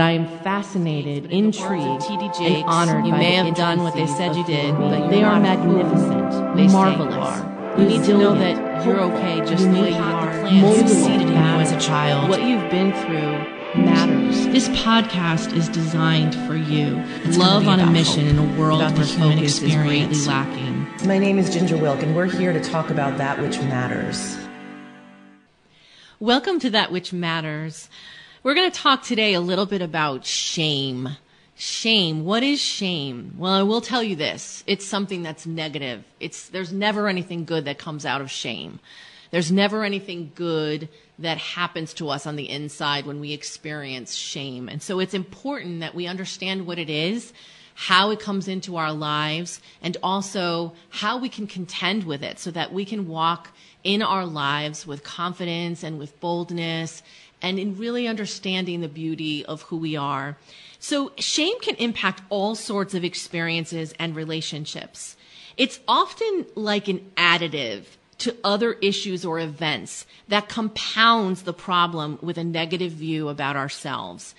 I am fascinated, intrigued, TD and honored you by may the have done what they said you did, but they are not a fool. magnificent, They say you marvelous. are. You need to know that you're okay just unique, the way you hot are. the plan succeeded in you matters. as a child. What you've been through matters. This podcast is designed for you. It's Love on a mission hope, in a world about where the human focus is greatly lacking. My name is Ginger Wilk, and we're here to talk about that which matters. Welcome to That Which Matters. We're going to talk today a little bit about shame. Shame. What is shame? Well, I will tell you this. It's something that's negative. It's, there's never anything good that comes out of shame. There's never anything good that happens to us on the inside when we experience shame. And so it's important that we understand what it is, how it comes into our lives, and also how we can contend with it so that we can walk in our lives with confidence and with boldness and in really understanding the beauty of who we are. So shame can impact all sorts of experiences and relationships. It's often like an additive to other issues or events that compounds the problem with a negative view about ourselves.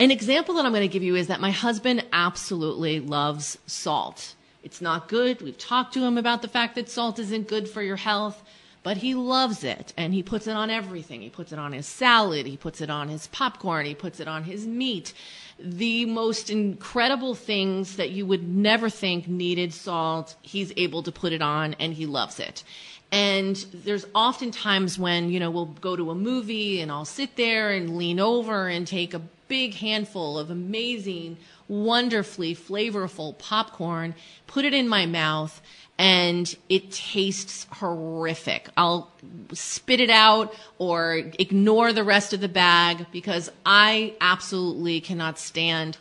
An example that I'm going to give you is that my husband absolutely loves salt. It's not good. We've talked to him about the fact that salt isn't good for your health, but he loves it and he puts it on everything. He puts it on his salad, he puts it on his popcorn, he puts it on his meat. The most incredible things that you would never think needed salt, he's able to put it on and he loves it. And there's often times when, you know, we'll go to a movie and I'll sit there and lean over and take a big handful of amazing, wonderfully flavorful popcorn, put it in my mouth, and it tastes horrific. I'll spit it out or ignore the rest of the bag because I absolutely cannot stand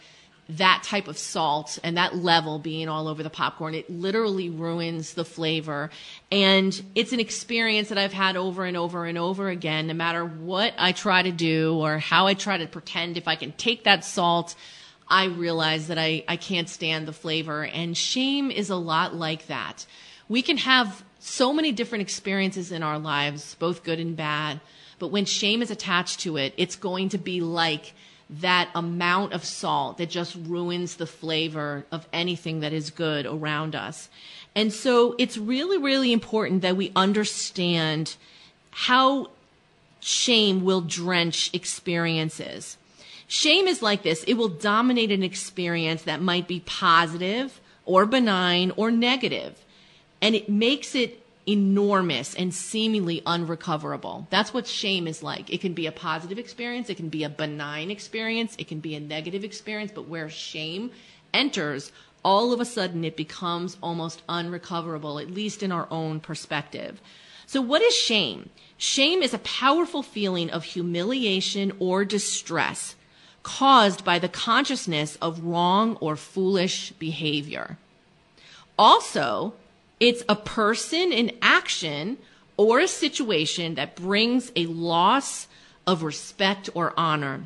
that type of salt and that level being all over the popcorn. It literally ruins the flavor. And it's an experience that I've had over and over and over again, no matter what I try to do or how I try to pretend if I can take that salt. I realize that I, I can't stand the flavor. And shame is a lot like that. We can have so many different experiences in our lives, both good and bad. But when shame is attached to it, it's going to be like that amount of salt that just ruins the flavor of anything that is good around us. And so it's really, really important that we understand how shame will drench experiences. Shame is like this. It will dominate an experience that might be positive or benign or negative, And it makes it enormous and seemingly unrecoverable. That's what shame is like. It can be a positive experience. It can be a benign experience. It can be a negative experience. But where shame enters, all of a sudden it becomes almost unrecoverable, at least in our own perspective. So what is shame? Shame is a powerful feeling of humiliation or distress caused by the consciousness of wrong or foolish behavior. Also, it's a person, an action, or a situation that brings a loss of respect or honor.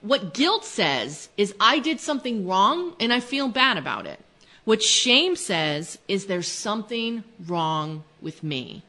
What guilt says is, I did something wrong and I feel bad about it. What shame says is, there's something wrong with me.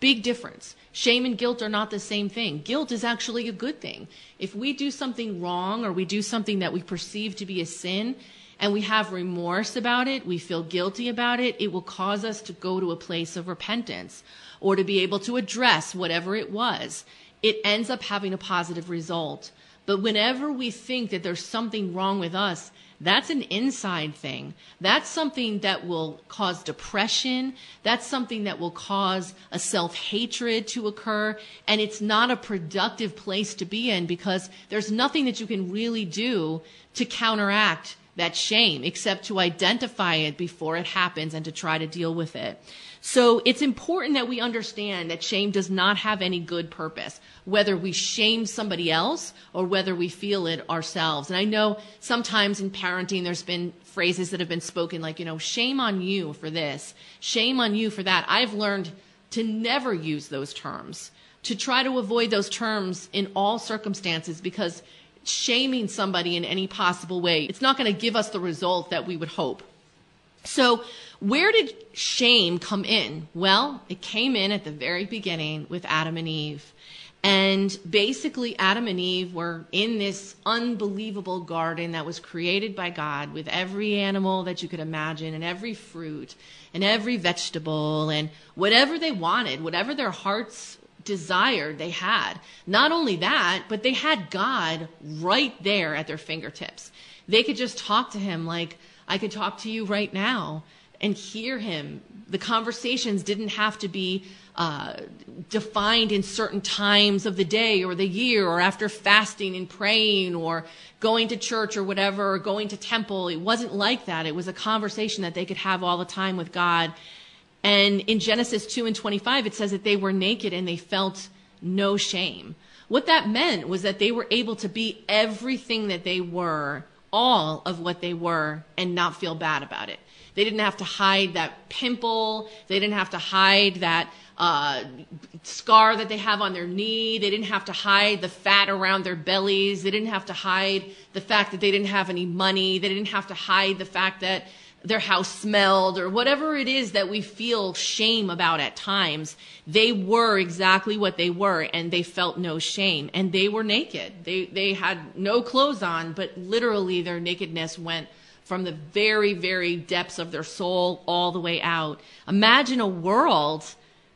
Big difference. Shame and guilt are not the same thing. Guilt is actually a good thing. If we do something wrong or we do something that we perceive to be a sin and we have remorse about it, we feel guilty about it, it will cause us to go to a place of repentance or to be able to address whatever it was. It ends up having a positive result. But whenever we think that there's something wrong with us, that's an inside thing. That's something that will cause depression. That's something that will cause a self hatred to occur. And it's not a productive place to be in because there's nothing that you can really do to counteract that shame except to identify it before it happens and to try to deal with it. So it's important that we understand that shame does not have any good purpose, whether we shame somebody else or whether we feel it ourselves. And I know sometimes in parenting, there's been phrases that have been spoken like, you know, shame on you for this, shame on you for that. I've learned to never use those terms, to try to avoid those terms in all circumstances because shaming somebody in any possible way, it's not going to give us the result that we would hope. So, where did shame come in? Well, it came in at the very beginning with Adam and Eve. And basically, Adam and Eve were in this unbelievable garden that was created by God with every animal that you could imagine and every fruit and every vegetable and whatever they wanted, whatever their hearts desired, they had. Not only that, but they had God right there at their fingertips. They could just talk to him like I could talk to you right now and hear him. The conversations didn't have to be uh, defined in certain times of the day or the year or after fasting and praying or going to church or whatever or going to temple. It wasn't like that. It was a conversation that they could have all the time with God. And in Genesis 2 and 25, it says that they were naked and they felt no shame. What that meant was that they were able to be everything that they were, all of what they were, and not feel bad about it. They didn't have to hide that pimple. They didn't have to hide that uh, scar that they have on their knee. They didn't have to hide the fat around their bellies. They didn't have to hide the fact that they didn't have any money. They didn't have to hide the fact that their house smelled or whatever it is that we feel shame about at times. They were exactly what they were and they felt no shame and they were naked. They, they had no clothes on, but literally their nakedness went from the very, very depths of their soul all the way out. Imagine a world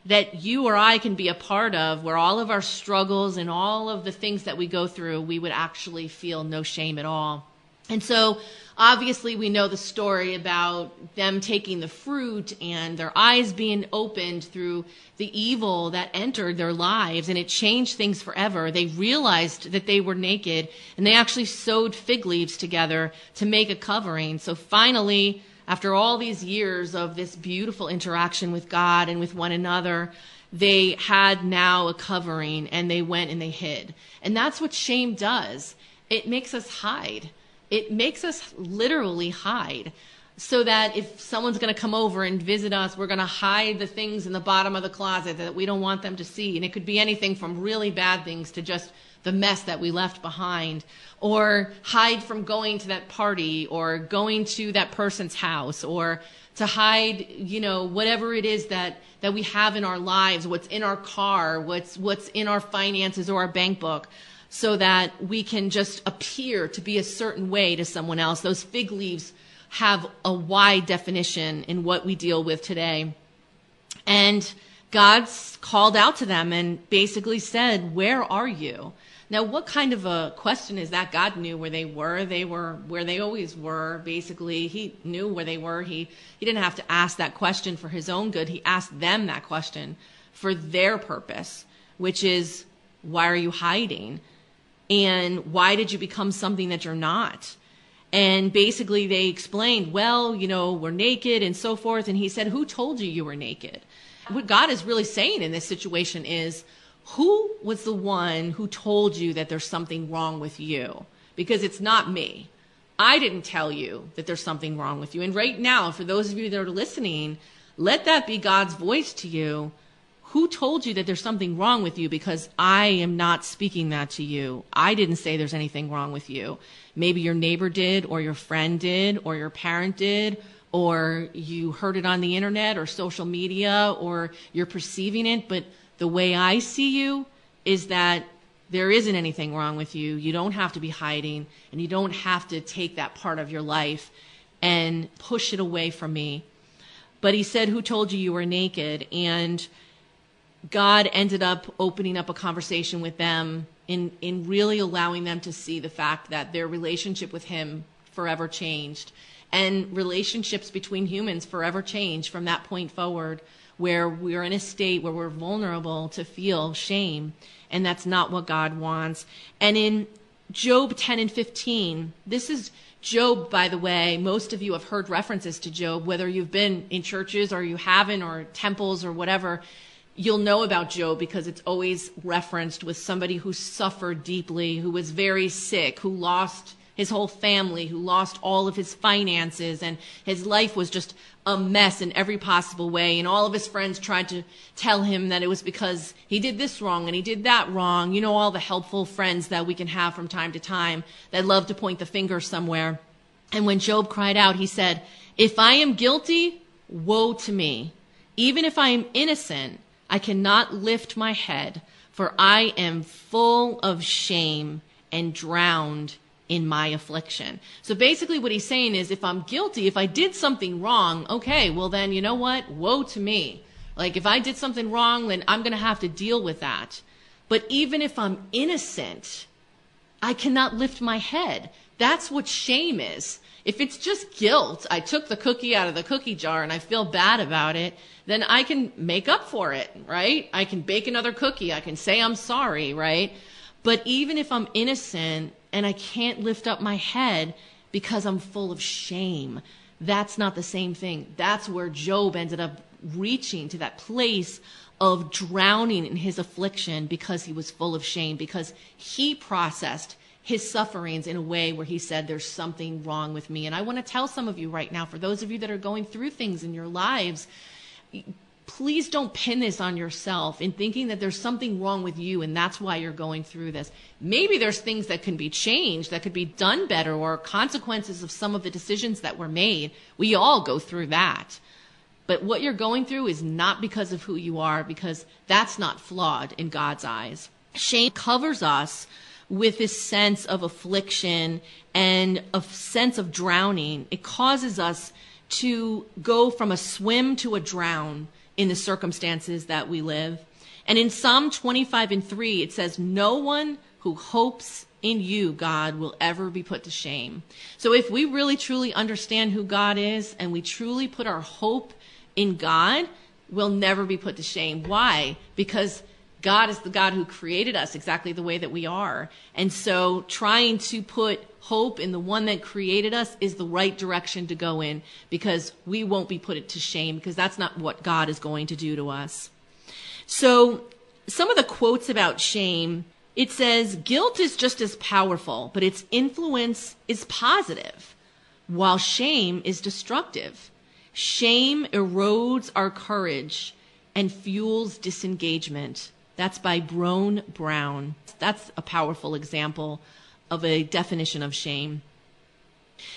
that you or I can be a part of where all of our struggles and all of the things that we go through, we would actually feel no shame at all. And so obviously we know the story about them taking the fruit and their eyes being opened through the evil that entered their lives and it changed things forever. They realized that they were naked and they actually sewed fig leaves together to make a covering. So finally, after all these years of this beautiful interaction with God and with one another, they had now a covering and they went and they hid. And that's what shame does. It makes us hide it makes us literally hide so that if someone's going to come over and visit us, we're going to hide the things in the bottom of the closet that we don't want them to see. And it could be anything from really bad things to just the mess that we left behind, or hide from going to that party, or going to that person's house, or to hide, you know, whatever it is that, that we have in our lives, what's in our car, what's, what's in our finances or our bank book so that we can just appear to be a certain way to someone else. Those fig leaves have a wide definition in what we deal with today. And God's called out to them and basically said, Where are you? Now, what kind of a question is that? God knew where they were. They were where they always were, basically. He knew where they were. He, he didn't have to ask that question for his own good. He asked them that question for their purpose, which is, Why are you hiding? And why did you become something that you're not? And basically they explained, well, you know, we're naked and so forth. And he said, who told you you were naked? What God is really saying in this situation is, who was the one who told you that there's something wrong with you? Because it's not me. I didn't tell you that there's something wrong with you. And right now, for those of you that are listening, let that be God's voice to you who told you that there's something wrong with you? Because I am not speaking that to you. I didn't say there's anything wrong with you. Maybe your neighbor did, or your friend did, or your parent did, or you heard it on the internet or social media, or you're perceiving it. But the way I see you is that there isn't anything wrong with you. You don't have to be hiding, and you don't have to take that part of your life and push it away from me. But he said, Who told you you were naked? And God ended up opening up a conversation with them in, in really allowing them to see the fact that their relationship with Him forever changed. And relationships between humans forever change from that point forward, where we're in a state where we're vulnerable to feel shame. And that's not what God wants. And in Job 10 and 15, this is Job, by the way, most of you have heard references to Job, whether you've been in churches or you haven't, or temples or whatever you'll know about Job because it's always referenced with somebody who suffered deeply, who was very sick, who lost his whole family, who lost all of his finances, and his life was just a mess in every possible way. And all of his friends tried to tell him that it was because he did this wrong and he did that wrong. You know, all the helpful friends that we can have from time to time that love to point the finger somewhere. And when Job cried out, he said, If I am guilty, woe to me. Even if I am innocent, I cannot lift my head, for I am full of shame and drowned in my affliction. So basically, what he's saying is if I'm guilty, if I did something wrong, okay, well, then you know what? Woe to me. Like, if I did something wrong, then I'm going to have to deal with that. But even if I'm innocent, I cannot lift my head. That's what shame is. If it's just guilt, I took the cookie out of the cookie jar and I feel bad about it, then I can make up for it, right? I can bake another cookie. I can say I'm sorry, right? But even if I'm innocent and I can't lift up my head because I'm full of shame, that's not the same thing. That's where Job ended up reaching to that place of drowning in his affliction because he was full of shame, because he processed his sufferings in a way where he said, There's something wrong with me. And I want to tell some of you right now, for those of you that are going through things in your lives, please don't pin this on yourself in thinking that there's something wrong with you and that's why you're going through this. Maybe there's things that can be changed, that could be done better, or consequences of some of the decisions that were made. We all go through that. But what you're going through is not because of who you are, because that's not flawed in God's eyes. Shame covers us with this sense of affliction and a sense of drowning. It causes us to go from a swim to a drown in the circumstances that we live. And in Psalm 25 and 3, it says, No one who hopes in you, God, will ever be put to shame. So if we really truly understand who God is and we truly put our hope in God, we'll never be put to shame. Why? Because God is the God who created us exactly the way that we are. And so trying to put hope in the one that created us is the right direction to go in because we won't be put to shame because that's not what God is going to do to us. So some of the quotes about shame, it says guilt is just as powerful, but its influence is positive, while shame is destructive. Shame erodes our courage and fuels disengagement. That's by Brené Brown. That's a powerful example of a definition of shame.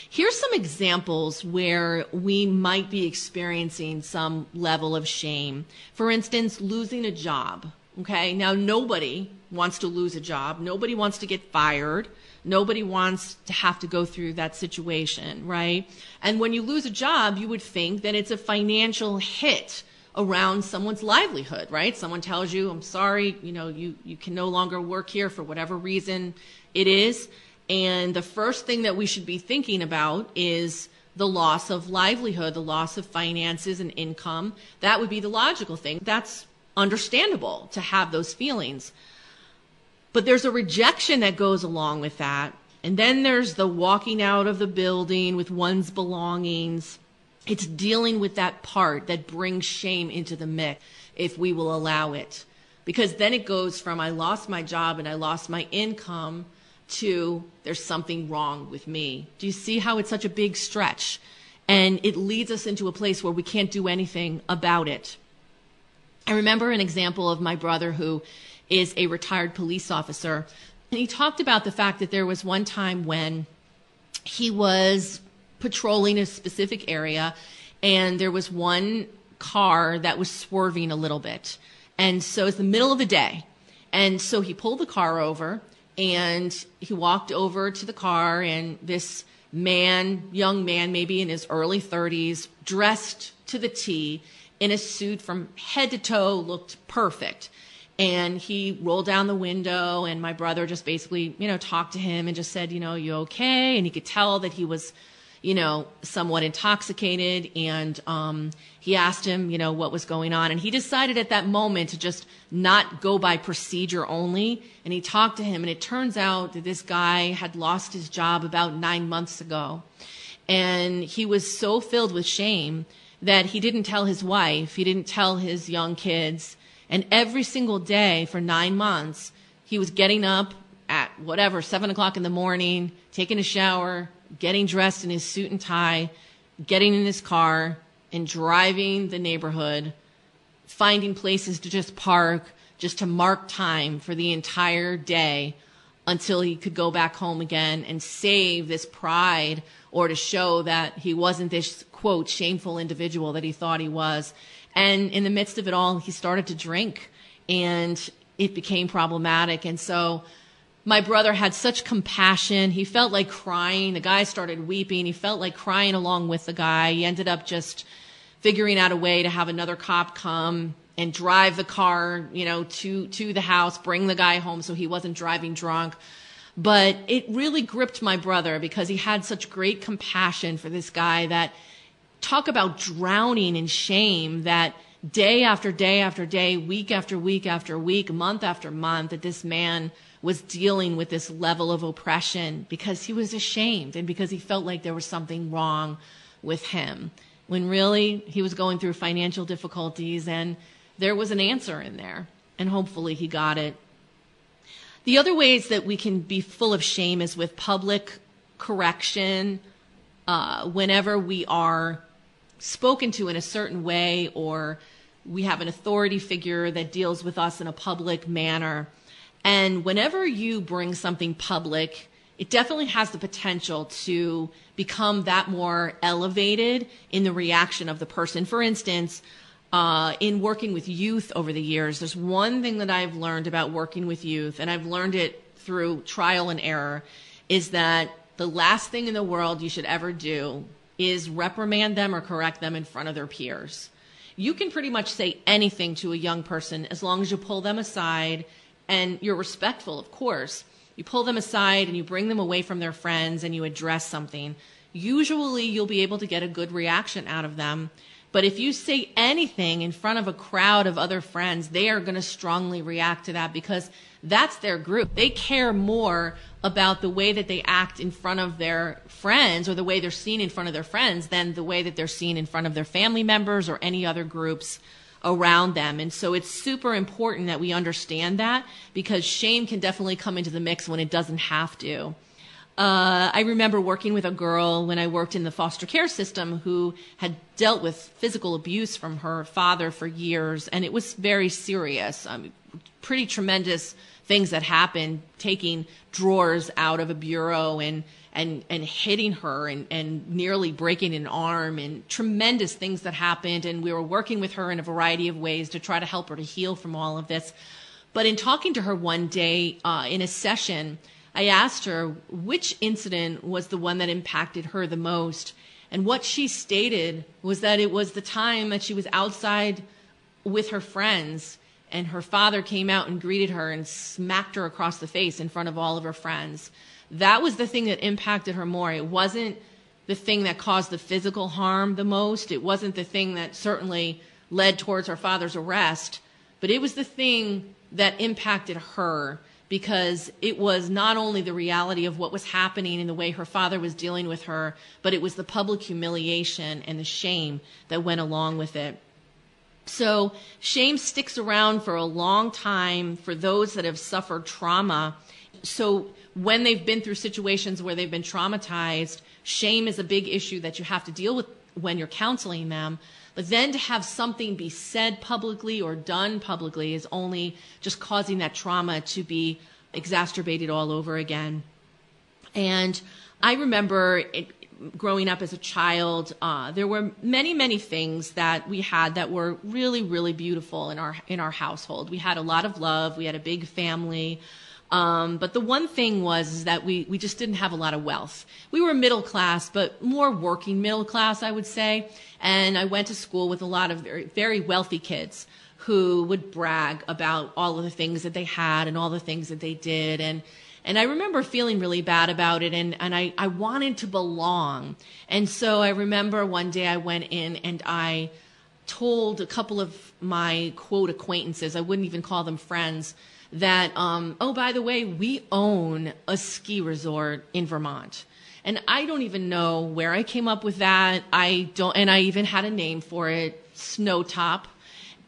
Here's some examples where we might be experiencing some level of shame. For instance, losing a job. Okay, now nobody wants to lose a job, nobody wants to get fired. Nobody wants to have to go through that situation, right? And when you lose a job, you would think that it's a financial hit around someone's livelihood, right? Someone tells you, I'm sorry, you know, you, you can no longer work here for whatever reason it is. And the first thing that we should be thinking about is the loss of livelihood, the loss of finances and income. That would be the logical thing. That's understandable to have those feelings. But there's a rejection that goes along with that. And then there's the walking out of the building with one's belongings. It's dealing with that part that brings shame into the mix if we will allow it. Because then it goes from I lost my job and I lost my income to there's something wrong with me. Do you see how it's such a big stretch? And it leads us into a place where we can't do anything about it. I remember an example of my brother who is a retired police officer. And he talked about the fact that there was one time when he was patrolling a specific area, and there was one car that was swerving a little bit. And so it's the middle of the day. And so he pulled the car over and he walked over to the car, and this man, young man, maybe in his early 30s, dressed to the T in a suit from head to toe, looked perfect. And he rolled down the window, and my brother just basically, you know, talked to him and just said, you know, you okay? And he could tell that he was you know, somewhat intoxicated. And um, he asked him, you know, what was going on. And he decided at that moment to just not go by procedure only. And he talked to him. And it turns out that this guy had lost his job about nine months ago. And he was so filled with shame that he didn't tell his wife, he didn't tell his young kids. And every single day for nine months, he was getting up at whatever, seven o'clock in the morning, taking a shower, getting dressed in his suit and tie, getting in his car, and driving the neighborhood, finding places to just park, just to mark time for the entire day until he could go back home again and save this pride or to show that he wasn't this quote shameful individual that he thought he was. And in the midst of it all, he started to drink and it became problematic. And so my brother had such compassion. He felt like crying. The guy started weeping. He felt like crying along with the guy. He ended up just figuring out a way to have another cop come and drive the car, you know, to, to the house, bring the guy home so he wasn't driving drunk. But it really gripped my brother because he had such great compassion for this guy that talk about drowning in shame that day after day after day, week after week after week, month after month, that this man was dealing with this level of oppression because he was ashamed and because he felt like there was something wrong with him. When really he was going through financial difficulties and there was an answer in there. And hopefully he got it. The other ways that we can be full of shame is with public correction. Uh, whenever we are spoken to in a certain way or we have an authority figure that deals with us in a public manner. And whenever you bring something public, it definitely has the potential to become that more elevated in the reaction of the person. For instance, uh, in working with youth over the years, there's one thing that I've learned about working with youth, and I've learned it through trial and error, is that the last thing in the world you should ever do is reprimand them or correct them in front of their peers you can pretty much say anything to a young person as long as you pull them aside and you're respectful, of course. You pull them aside and you bring them away from their friends and you address something. Usually you'll be able to get a good reaction out of them. But if you say anything in front of a crowd of other friends, they are going to strongly react to that because that's their group. They care more about the way that they act in front of their friends or the way they're seen in front of their friends than the way that they're seen in front of their family members or any other groups around them. And so it's super important that we understand that because shame can definitely come into the mix when it doesn't have to. Uh, I remember working with a girl when I worked in the foster care system who had dealt with physical abuse from her father for years, and it was very serious, um, pretty tremendous things that happened, taking drawers out of a bureau and and and hitting her and and nearly breaking an arm and tremendous things that happened. And we were working with her in a variety of ways to try to help her to heal from all of this. But in talking to her one day uh, in a session i asked her which incident was the one that impacted her the most. And what she stated was that it was the time that she was outside with her friends and her father came out and greeted her and smacked her across the face in front of all of her friends. That was the thing that impacted her more. It wasn't the thing that caused the physical harm the most. It wasn't the thing that certainly led towards her father's arrest, but it was the thing that impacted her because it was not only the reality of what was happening in the way her father was dealing with her, but it was the public humiliation and the shame that went along with it. So shame sticks around for a long time for those that have suffered trauma. So when they've been through situations where they've been traumatized, shame is a big issue that you have to deal with when you're counseling them. But then to have something be said publicly or done publicly is only just causing that trauma to be exacerbated all over again. And I remember it, growing up as a child, uh, there were many, many things that we had that were really, really beautiful in our in our household. We had a lot of love. We had a big family. Um, but the one thing was that we, we just didn't have a lot of wealth. We were middle class, but more working middle class, I would say. And I went to school with a lot of very, very wealthy kids who would brag about all of the things that they had and all the things that they did. And, and I remember feeling really bad about it and, and I, I wanted to belong. And so I remember one day I went in and I told a couple of my quote acquaintances, I wouldn't even call them friends, that, um, oh, by the way, we own a ski resort in Vermont. And I don't even know where I came up with that. I don't, and I even had a name for it, Snowtop.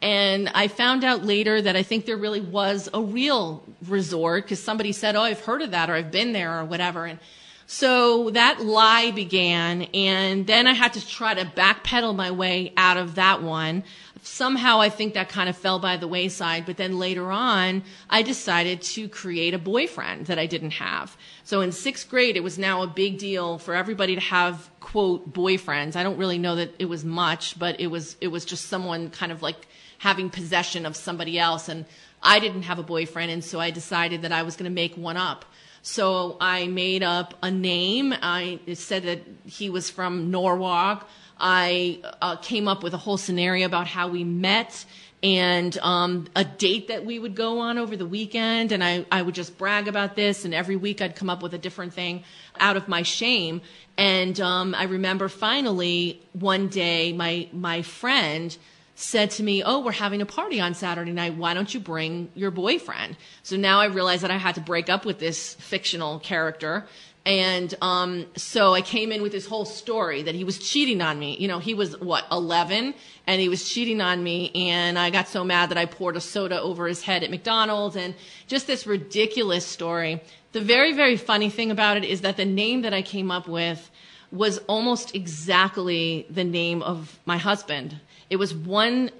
And I found out later that I think there really was a real resort because somebody said, Oh, I've heard of that or I've been there or whatever. And so that lie began. And then I had to try to backpedal my way out of that one. Somehow I think that kind of fell by the wayside. But then later on, I decided to create a boyfriend that I didn't have. So in sixth grade, it was now a big deal for everybody to have quote boyfriends. I don't really know that it was much, but it was, it was just someone kind of like having possession of somebody else. And I didn't have a boyfriend, and so I decided that I was going to make one up. So I made up a name. I said that he was from Norwalk. I uh, came up with a whole scenario about how we met and um, a date that we would go on over the weekend. And I, I would just brag about this. And every week I'd come up with a different thing out of my shame. And um, I remember finally one day my my friend said to me, "Oh, we're having a party on Saturday night. Why don't you bring your boyfriend?" So now I realized that I had to break up with this fictional character. And um, so I came in with this whole story that he was cheating on me. You know, he was what 11, and he was cheating on me. And I got so mad that I poured a soda over his head at McDonald's, and just this ridiculous story. The very, very funny thing about it is that the name that I came up with was almost exactly the name of my husband. It was one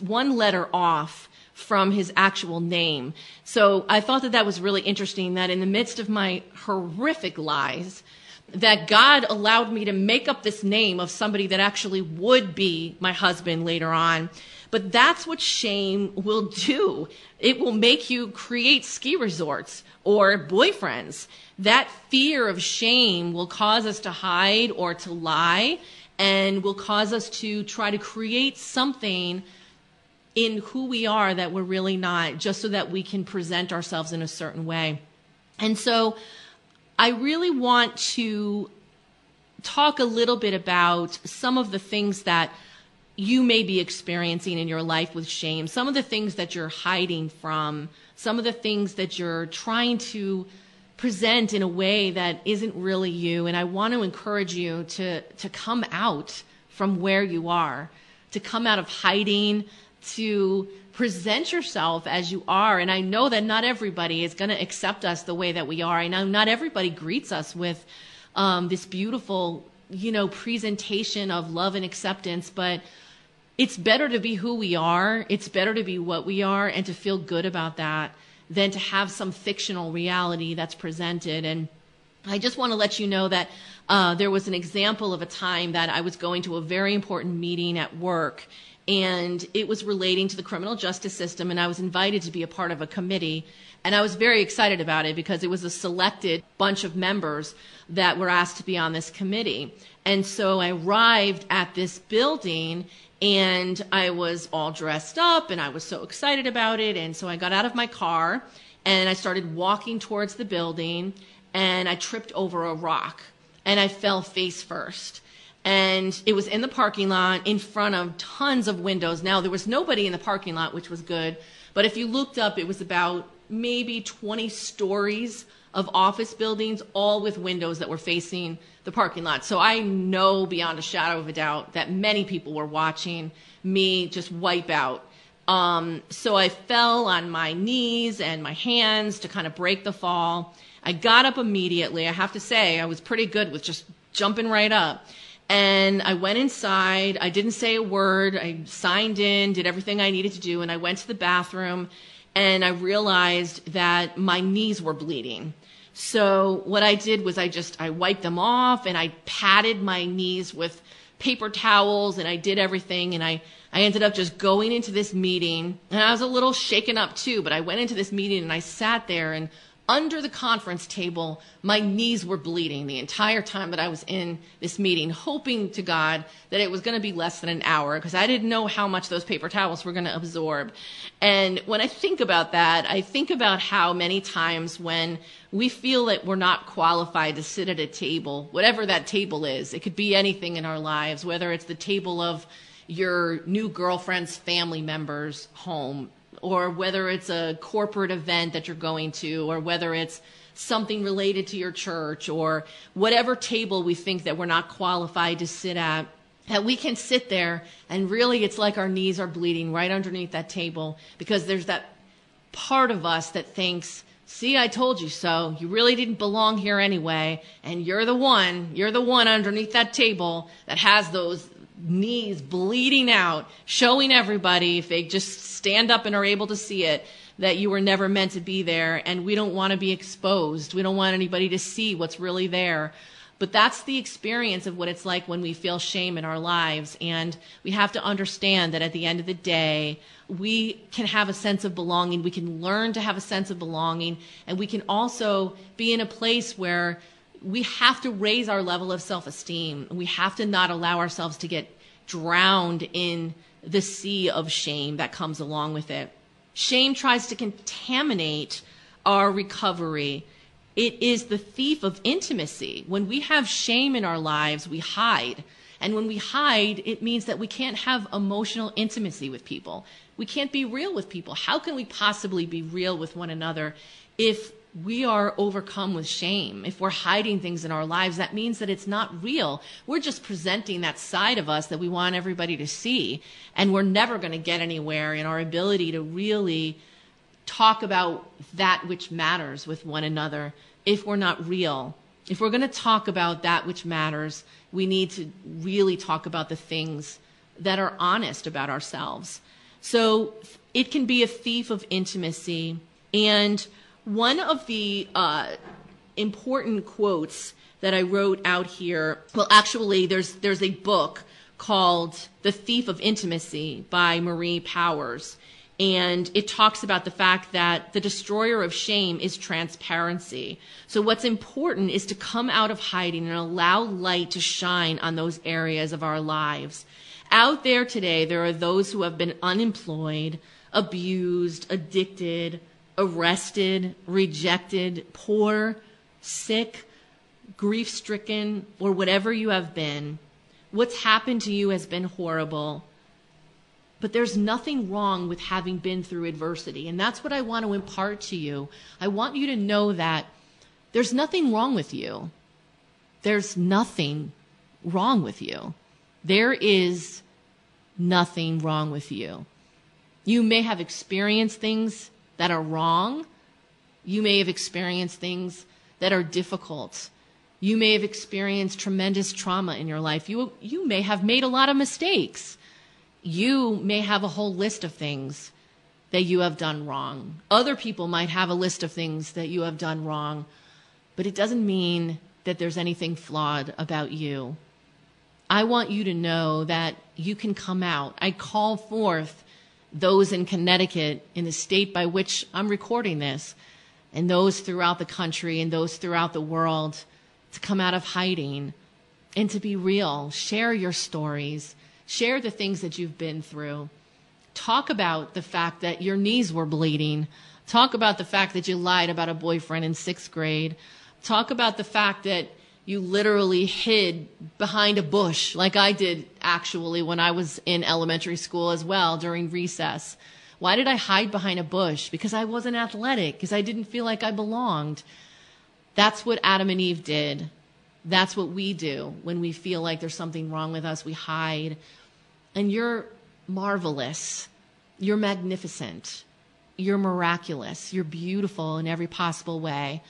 one letter off from his actual name. So I thought that that was really interesting that in the midst of my horrific lies, that God allowed me to make up this name of somebody that actually would be my husband later on. But that's what shame will do. It will make you create ski resorts or boyfriends. That fear of shame will cause us to hide or to lie and will cause us to try to create something in who we are that we're really not, just so that we can present ourselves in a certain way. And so I really want to talk a little bit about some of the things that you may be experiencing in your life with shame, some of the things that you're hiding from, some of the things that you're trying to present in a way that isn't really you. And I want to encourage you to, to come out from where you are, to come out of hiding, to present yourself as you are. And I know that not everybody is going to accept us the way that we are. I know not everybody greets us with um, this beautiful, you know, presentation of love and acceptance, but it's better to be who we are. It's better to be what we are and to feel good about that than to have some fictional reality that's presented. And I just want to let you know that uh, there was an example of a time that I was going to a very important meeting at work, and it was relating to the criminal justice system, and I was invited to be a part of a committee. And I was very excited about it because it was a selected bunch of members that were asked to be on this committee. And so I arrived at this building and I was all dressed up and I was so excited about it. And so I got out of my car and I started walking towards the building and I tripped over a rock and I fell face first. And it was in the parking lot in front of tons of windows. Now, there was nobody in the parking lot, which was good. But if you looked up, it was about maybe 20 stories of office buildings, all with windows that were facing the parking lot. So I know beyond a shadow of a doubt that many people were watching me just wipe out. Um, so I fell on my knees and my hands to kind of break the fall. I got up immediately. I have to say, I was pretty good with just jumping right up. And I went inside. I didn't say a word. I signed in, did everything I needed to do, and I went to the bathroom and I realized that my knees were bleeding. So what I did was I just I wiped them off and I patted my knees with paper towels and I did everything and I I ended up just going into this meeting and I was a little shaken up too, but I went into this meeting and I sat there and under the conference table, my knees were bleeding the entire time that I was in this meeting, hoping to God that it was going to be less than an hour because I didn't know how much those paper towels were going to absorb. And when I think about that, I think about how many times when we feel that we're not qualified to sit at a table, whatever that table is, it could be anything in our lives, whether it's the table of your new girlfriend's family member's home or whether it's a corporate event that you're going to, or whether it's something related to your church, or whatever table we think that we're not qualified to sit at, that we can sit there and really it's like our knees are bleeding right underneath that table because there's that part of us that thinks, see, I told you so. You really didn't belong here anyway. And you're the one, you're the one underneath that table that has those knees bleeding out, showing everybody if they just stand up and are able to see it that you were never meant to be there and we don't want to be exposed. We don't want anybody to see what's really there. But that's the experience of what it's like when we feel shame in our lives. And we have to understand that at the end of the day, we can have a sense of belonging. We can learn to have a sense of belonging. And we can also be in a place where we have to raise our level of self esteem. We have to not allow ourselves to get drowned in the sea of shame that comes along with it. Shame tries to contaminate our recovery it is the thief of intimacy. When we have shame in our lives, we hide. And when we hide, it means that we can't have emotional intimacy with people. We can't be real with people. How can we possibly be real with one another if we are overcome with shame? If we're hiding things in our lives, that means that it's not real. We're just presenting that side of us that we want everybody to see. And we're never going to get anywhere in our ability to really talk about that which matters with one another if we're not real. If we're going to talk about that which matters, we need to really talk about the things that are honest about ourselves. So it can be a thief of intimacy. And one of the uh, important quotes that I wrote out here, well, actually, there's there's a book called The Thief of Intimacy by Marie Powers. And it talks about the fact that the destroyer of shame is transparency. So what's important is to come out of hiding and allow light to shine on those areas of our lives. Out there today, there are those who have been unemployed, abused, addicted, arrested, rejected, poor, sick, grief stricken, or whatever you have been. What's happened to you has been horrible but there's nothing wrong with having been through adversity. And that's what I want to impart to you. I want you to know that there's nothing wrong with you. There's nothing wrong with you. There is nothing wrong with you. You may have experienced things that are wrong. You may have experienced things that are difficult. You may have experienced tremendous trauma in your life. You, you may have made a lot of mistakes you may have a whole list of things that you have done wrong. Other people might have a list of things that you have done wrong, but it doesn't mean that there's anything flawed about you. I want you to know that you can come out. I call forth those in Connecticut, in the state by which I'm recording this, and those throughout the country and those throughout the world to come out of hiding and to be real. Share your stories Share the things that you've been through. Talk about the fact that your knees were bleeding. Talk about the fact that you lied about a boyfriend in sixth grade. Talk about the fact that you literally hid behind a bush, like I did actually when I was in elementary school as well during recess. Why did I hide behind a bush? Because I wasn't athletic, because I didn't feel like I belonged. That's what Adam and Eve did. That's what we do when we feel like there's something wrong with us. We hide. And you're marvelous. You're magnificent. You're miraculous. You're beautiful in every possible way.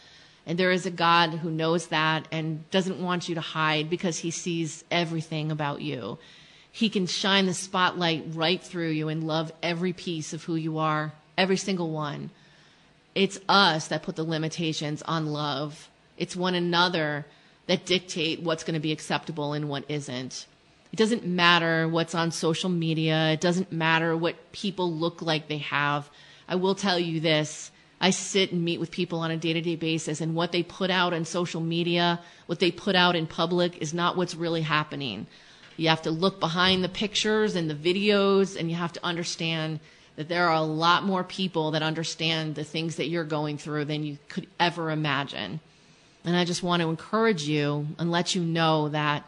And there is a God who knows that and doesn't want you to hide because he sees everything about you. He can shine the spotlight right through you and love every piece of who you are, every single one. It's us that put the limitations on love. It's one another that dictate what's going to be acceptable and what isn't. It doesn't matter what's on social media. It doesn't matter what people look like they have. I will tell you this. I sit and meet with people on a day to day basis, and what they put out on social media, what they put out in public, is not what's really happening. You have to look behind the pictures and the videos, and you have to understand that there are a lot more people that understand the things that you're going through than you could ever imagine. And I just want to encourage you and let you know that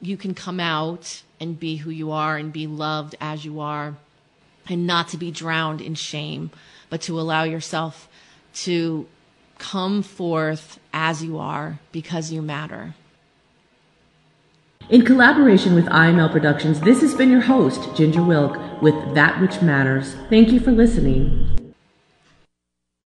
you can come out and be who you are and be loved as you are and not to be drowned in shame, but to allow yourself to come forth as you are because you matter. In collaboration with IML Productions, this has been your host, Ginger Wilk, with That Which Matters. Thank you for listening.